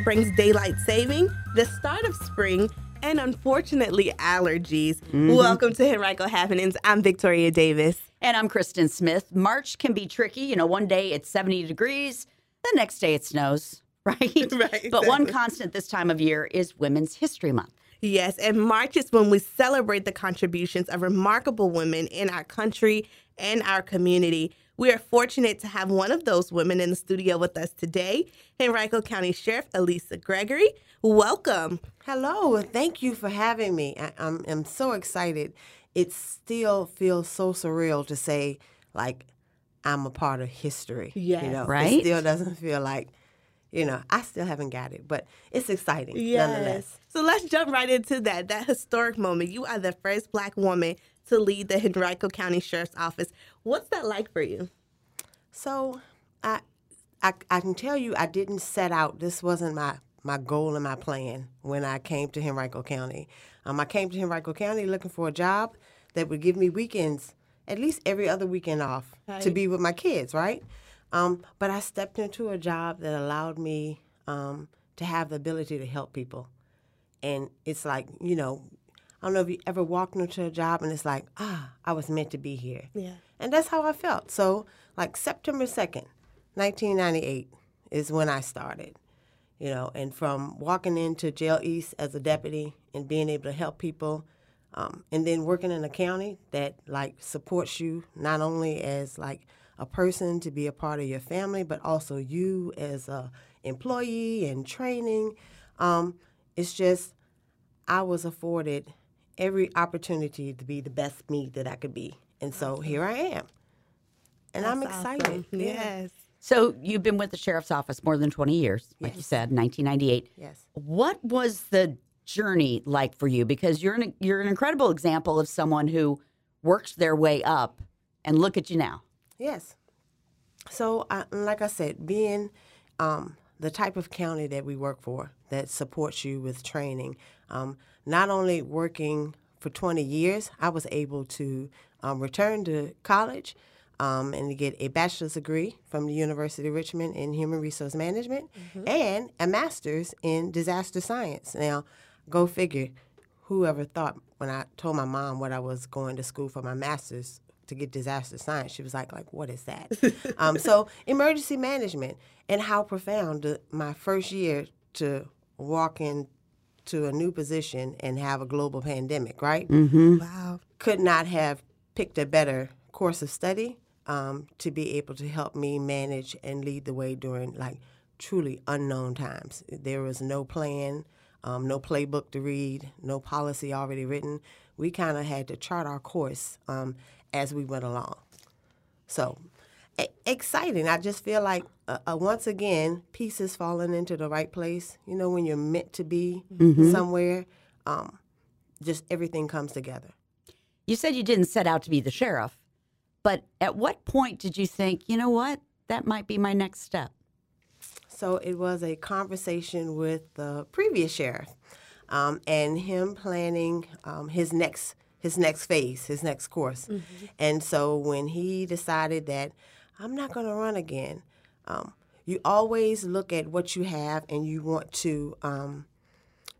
that brings daylight saving, the start of spring, and unfortunately allergies. Mm-hmm. Welcome to Henrico Happenings. I'm Victoria Davis. And I'm Kristen Smith. March can be tricky. You know, one day it's 70 degrees, the next day it snows, right? right. Exactly. But one constant this time of year is Women's History Month. Yes, and March is when we celebrate the contributions of remarkable women in our country and our community. We are fortunate to have one of those women in the studio with us today, Henrico County Sheriff Alisa Gregory. Welcome. Hello, thank you for having me. I, am I'm so excited. It still feels so surreal to say, like, I'm a part of history. Yeah, you know, right. It still doesn't feel like you know, I still haven't got it, but it's exciting yes. nonetheless. So let's jump right into that. That historic moment. You are the first black woman to lead the Henrico County Sheriff's Office. What's that like for you? So I, I, I can tell you, I didn't set out. This wasn't my my goal and my plan when I came to Henrico County. Um, I came to Henrico County looking for a job that would give me weekends, at least every other weekend off, right. to be with my kids, right? Um, but I stepped into a job that allowed me um, to have the ability to help people. And it's like, you know, I don't know if you ever walked into a job and it's like, ah, I was meant to be here. Yeah. And that's how I felt. So, like September 2nd, 1998 is when I started, you know, and from walking into Jail East as a deputy and being able to help people, um, and then working in a county that like supports you not only as like a person to be a part of your family, but also you as a employee and training. Um, it's just I was afforded every opportunity to be the best me that I could be, and so okay. here I am, and That's I'm excited. Awesome. Yes. So you've been with the sheriff's office more than 20 years, like yes. you said, 1998. Yes. What was the journey like for you? Because you're an you're an incredible example of someone who worked their way up, and look at you now. Yes. So, I, like I said, being um, the type of county that we work for that supports you with training, um, not only working for 20 years, I was able to um, return to college um, and to get a bachelor's degree from the University of Richmond in human resource management mm-hmm. and a master's in disaster science. Now, go figure. Whoever thought when I told my mom what I was going to school for my master's to get disaster science. She was like, like, what is that? um, so emergency management and how profound my first year to walk into a new position and have a global pandemic, right? Mm-hmm. Wow. Could not have picked a better course of study um, to be able to help me manage and lead the way during like truly unknown times. There was no plan, um, no playbook to read, no policy already written. We kind of had to chart our course um, as we went along. So a- exciting. I just feel like uh, uh, once again pieces falling into the right place. You know when you're meant to be mm-hmm. somewhere, um, just everything comes together. You said you didn't set out to be the sheriff, but at what point did you think, you know what, that might be my next step? So it was a conversation with the previous sheriff, um, and him planning um, his next his next phase, his next course. Mm-hmm. And so when he decided that I'm not going to run again, um, you always look at what you have and you want to um,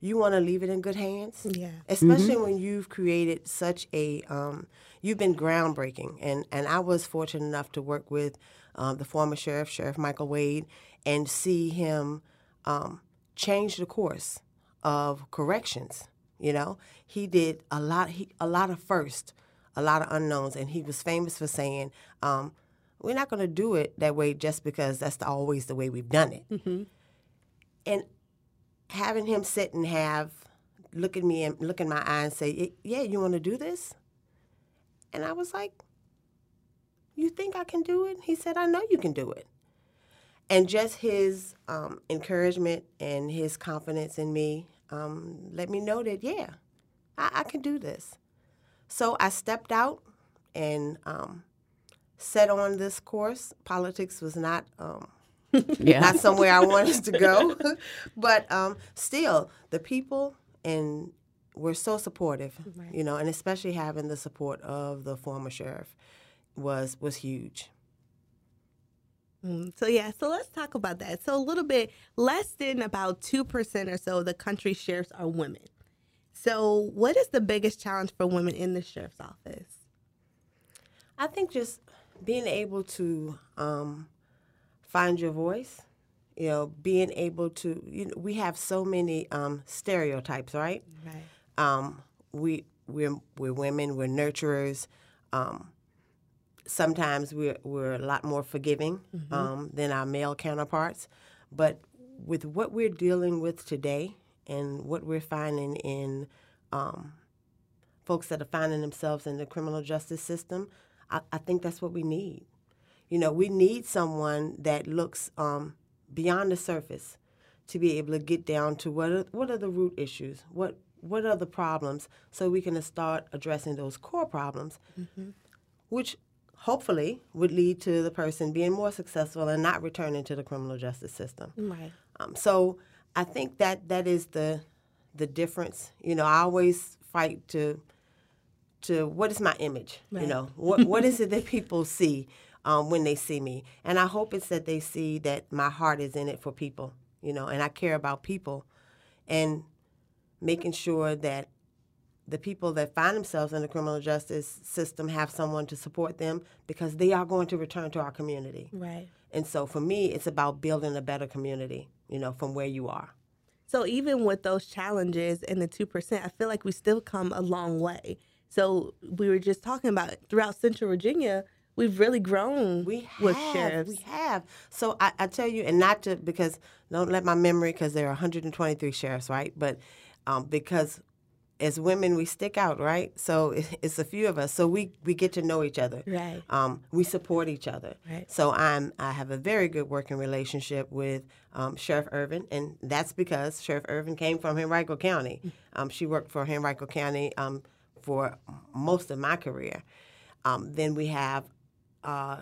you want to leave it in good hands. Yeah. Especially mm-hmm. when you've created such a um, you've been groundbreaking and and I was fortunate enough to work with um, the former sheriff, Sheriff Michael Wade, and see him um, change the course of corrections you know, he did a lot. He a lot of first, a lot of unknowns, and he was famous for saying, um, "We're not going to do it that way just because that's the, always the way we've done it." Mm-hmm. And having him sit and have look at me and look in my eye and say, "Yeah, you want to do this?" And I was like, "You think I can do it?" He said, "I know you can do it." And just his um, encouragement and his confidence in me um, let me know that, yeah, I, I, can do this. So I stepped out and um, set on this course. Politics was not. Um, yeah. Not somewhere I wanted to go, but um, still, the people and were so supportive, right. you know, and especially having the support of the former sheriff was was huge. Mm, so yeah, so let's talk about that. So a little bit less than about two percent or so of the country sheriffs are women. So what is the biggest challenge for women in the sheriff's office? I think just being able to um, find your voice. You know, being able to. You know, we have so many um, stereotypes, right? Right. Um, we we're we're women. We're nurturers. Um, sometimes we're we're a lot more forgiving mm-hmm. um, than our male counterparts. But with what we're dealing with today and what we're finding in um, folks that are finding themselves in the criminal justice system, I, I, think that's what we need. You know, we need someone that looks um, beyond the surface to be able to get down to what are, what are the root issues, what what are the problems, so we can start addressing those core problems, mm-hmm. which hopefully would lead to the person being more successful and not returning to the criminal justice system. Right. Um, so I think that that is the the difference. You know, I always fight to to what is my image? Right. You know, what what is it that people see um, when they see me? And I hope it's that they see that my heart is in it for people. You know, and I care about people, and making sure that the people that find themselves in the criminal justice system have someone to support them because they are going to return to our community. Right. And so for me, it's about building a better community, you know, from where you are. So even with those challenges and the 2%, I feel like we still come a long way. So we were just talking about throughout Central Virginia, we've really grown we have, with sheriffs. We have. So I, I tell you, and not to, because don't let my memory, because there are 123 sheriffs, right? But um, because as women we stick out right so it's a few of us so we we get to know each other right um, we support each other right so i'm i have a very good working relationship with um, sheriff irving and that's because sheriff irving came from henrico county mm. um, she worked for henrico county um, for most of my career um, then we have uh,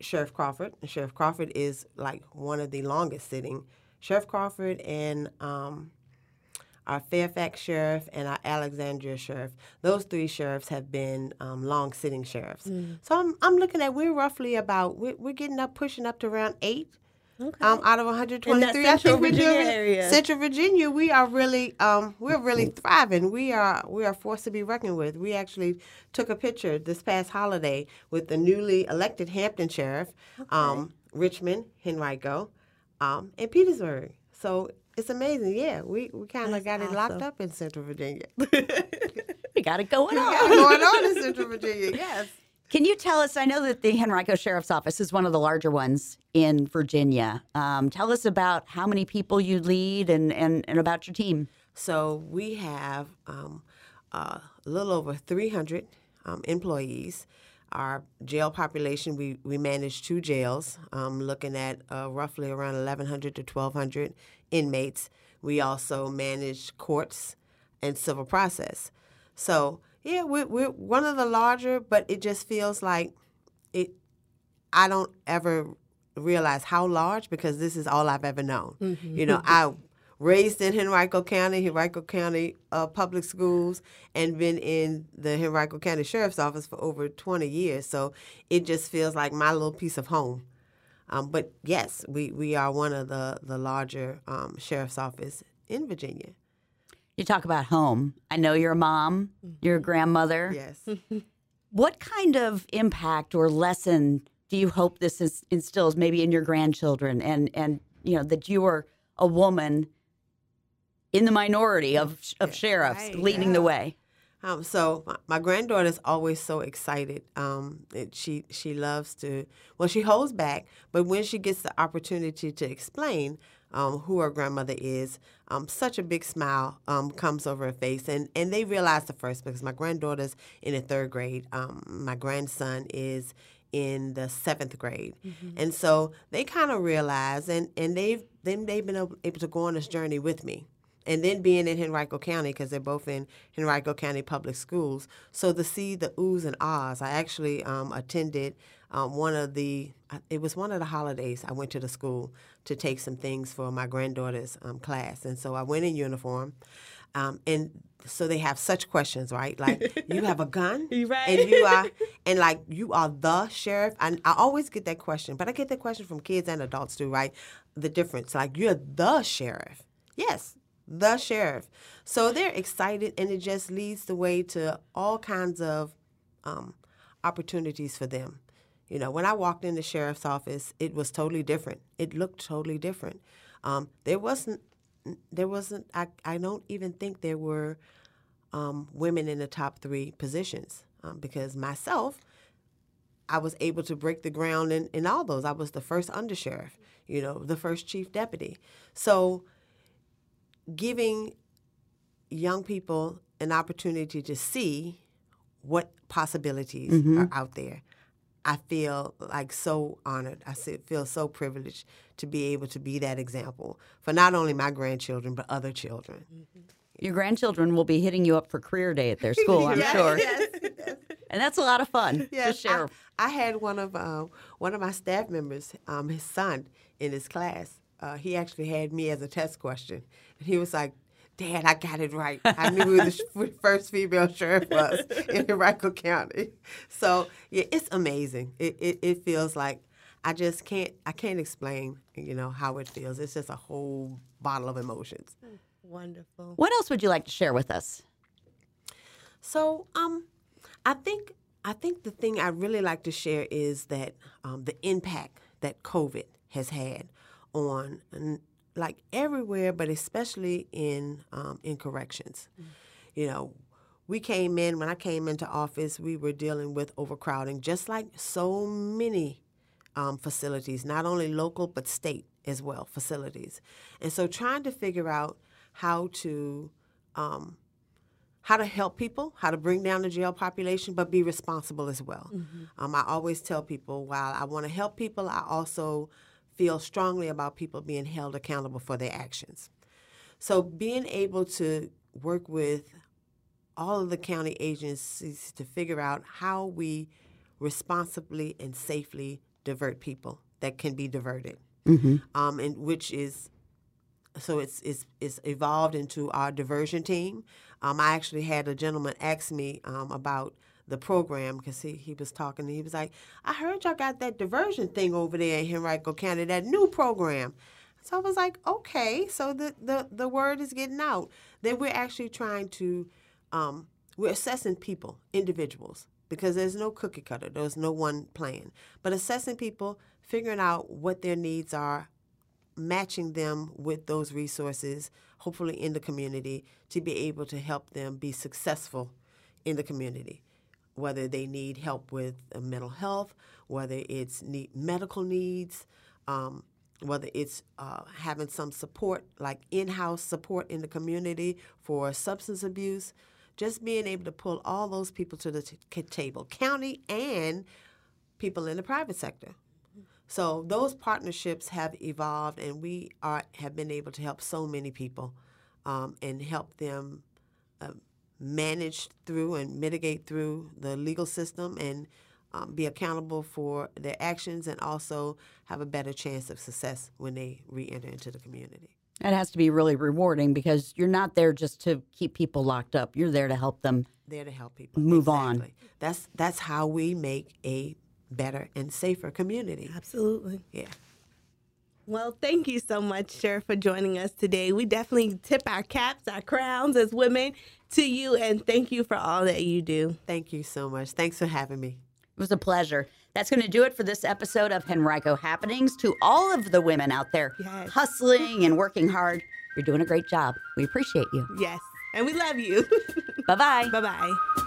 sheriff crawford and sheriff crawford is like one of the longest sitting sheriff crawford and um, our Fairfax sheriff and our Alexandria sheriff. Those three sheriffs have been um, long sitting sheriffs. Mm. So I'm, I'm looking at we're roughly about we're, we're getting up pushing up to around eight. Okay. Um, out of 123, In that Central Virginia area. Central Virginia, we are really, um, we're really thriving. We are, we are forced to be reckoned with. We actually took a picture this past holiday with the newly elected Hampton sheriff, okay. um, Richmond, Henrico, um, and Petersburg. So it's amazing. Yeah, we, we kind of got awesome. it locked up in Central Virginia. we got it going on. We Got it going on in Central Virginia. Yes. Can you tell us? I know that the Henrico Sheriff's Office is one of the larger ones in Virginia. Um, tell us about how many people you lead and, and, and about your team. So we have um, uh, a little over 300 um, employees. Our jail population, we, we manage two jails, um, looking at uh, roughly around 1,100 to 1,200 inmates. We also manage courts and civil process. So, yeah, we're, we're one of the larger, but it just feels like it. I don't ever realize how large because this is all I've ever known. Mm-hmm. You know, I raised in Henrico County, Henrico County uh, Public Schools, and been in the Henrico County Sheriff's Office for over 20 years. So it just feels like my little piece of home. Um, but yes, we, we are one of the, the larger um, sheriff's office in Virginia. You talk about home. I know you're a mom, you're a grandmother. Yes. what kind of impact or lesson do you hope this is, instills maybe in your grandchildren and, and you know that you are a woman in the minority of, of sheriffs right, leading yeah. the way? Um, so my, my granddaughter is always so excited. Um, it, she she loves to well she holds back, but when she gets the opportunity to explain um, who her grandmother is, um, such a big smile um, comes over her face, and and they realize the first because my granddaughter's in the third grade. Um, my grandson is in the seventh grade, mm-hmm. and so they kind of realize, and and they've then they've been able, able to go on this journey with me and then being in Henrico County because they're both in Henrico County Public Schools. So to see the oohs and ahs, I actually um, attended um, one of the. It was one of the holidays. I went to the school to take some things for my granddaughter's um, class, and so I went in uniform. um, and so they have such questions, right? Like you have a gun, Right. and you are, and like you are the sheriff. And I always get that question, but I get that question from kids and adults too, right? The difference, like you're the sheriff. Yes, the sheriff. So they're excited, and it just leads the way to all kinds of um, opportunities for them. You know, when I walked in the sheriff's office, it was totally different. It looked totally different. Um, there wasn't, there wasn't. I, I don't even think there were um, women in the top three positions um, because myself, I was able to break the ground in, in all those. I was the first undersheriff, you know, the first chief deputy. So, giving young people an opportunity to see what possibilities are out there. I feel like so honored. I feel so privileged to be able to be that example for not only my grandchildren but other children. Your grandchildren will be hitting you up for career day at their school, I'm Yes, sure. yes. And that's a lot of fun Yes, to share. I, I had one of uh, one of my staff members, um, his son, in his class. Uh, he actually had me as a test question, and he was like, "Dad, I got it right. I knew who the first female sheriff was in Henrico County." So yeah, it's amazing. It, it it feels like I just can't I can't explain you know how it feels. It's just a whole bottle of emotions. Wonderful. What else would you like to share with us? So, um, I think I think the thing I really like to share is that um, the impact that COVID has had on n- like everywhere, but especially in um, in corrections. You know, we came in when I came into office, we were dealing with overcrowding, just like so many um, facilities, not only local but state as well facilities, and so trying to figure out how to um, how to help people, how to bring down the jail population, but be responsible as well. Um, I always tell people while I want to help people, I also feel strongly about people being held accountable for their actions. So being able to work with all of the county agencies to figure out how we responsibly and safely divert people that can be diverted, um, and which is so it's, it's it's evolved into our diversion team. Um, I actually had a gentleman ask me um, about the program because he, he was talking. And he was like, "I heard y'all got that diversion thing over there in Henrico County, that new program." So I was like, "Okay." So the the, the word is getting out that we're actually trying to um, we're assessing people, individuals, because there's no cookie cutter. There's no one plan, but assessing people, figuring out what their needs are, matching them with those resources, hopefully in the community, to be able to help them be successful in the community. Whether they need help with uh, mental health, whether it's need medical needs, um, whether it's uh, having some support, like in house support in the community for substance abuse, just being able to pull all those people to the t- table, county and people in the private sector. So those partnerships have evolved, and we are have been able to help so many people, um, and help them uh, manage through and mitigate through the legal system, and um, be accountable for their actions, and also have a better chance of success when they re-enter into the community. It has to be really rewarding because you're not there just to keep people locked up. You're there to help them. There to help people Move on. That's that's how we make a better and safer community. Absolutely. Yeah. Well, thank you so much, Sheriff, for joining us today. We definitely tip our caps, our crowns as women to you, and thank you for all that you do. Thank you so much. Thanks for having me. It was a pleasure. That's going to do it for this episode of Henrico Happenings. To all of the women out there Yes. hustling and working hard, you're doing a great job. We appreciate you. Yes. And we love you. Bye bye. bye bye.